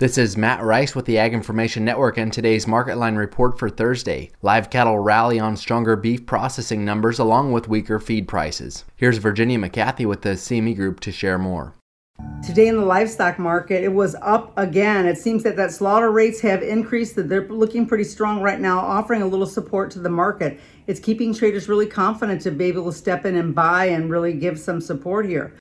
This is Matt Rice with the Ag Information Network and today's Market Line report for Thursday. Live cattle rally on stronger beef processing numbers along with weaker feed prices. Here's Virginia McGathey with the CME Group to share more. Today in the livestock market, it was up again. It seems that that slaughter rates have increased. That they're looking pretty strong right now, offering a little support to the market. It's keeping traders really confident to be able to step in and buy and really give some support here.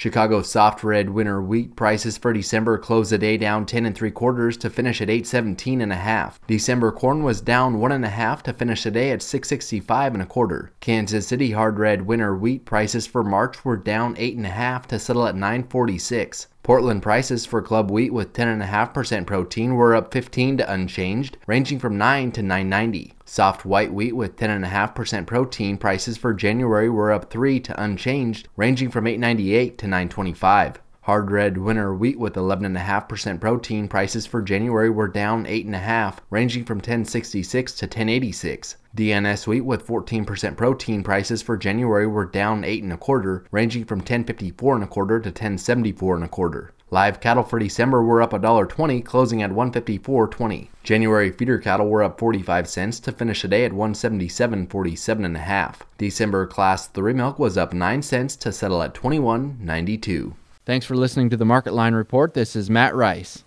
Chicago soft red winter wheat prices for December closed the day down 10 and 3 quarters to finish at 817 and a half. December corn was down one and a half to finish the day at 665 and a quarter. Kansas City hard red winter wheat prices for March were down 8 and a half to settle at 946. Portland prices for club wheat with 10.5% protein were up 15 to unchanged, ranging from 9 to 990. Soft white wheat with 10.5% protein prices for January were up 3 to unchanged, ranging from 898 to 925. Hard red winter wheat with 11.5% protein prices for January were down 8.5, ranging from 1066 to 1086. DNS wheat with 14% protein prices for January were down 8 and a quarter, ranging from 1054 and a quarter to 1074 and a quarter. Live cattle for December were up $1.20, closing at 154.20. January feeder cattle were up 45 cents to finish the day at 177.47 and a half. December class 3 milk was up 9 cents to settle at 21.92. Thanks for listening to the Market Line Report. This is Matt Rice.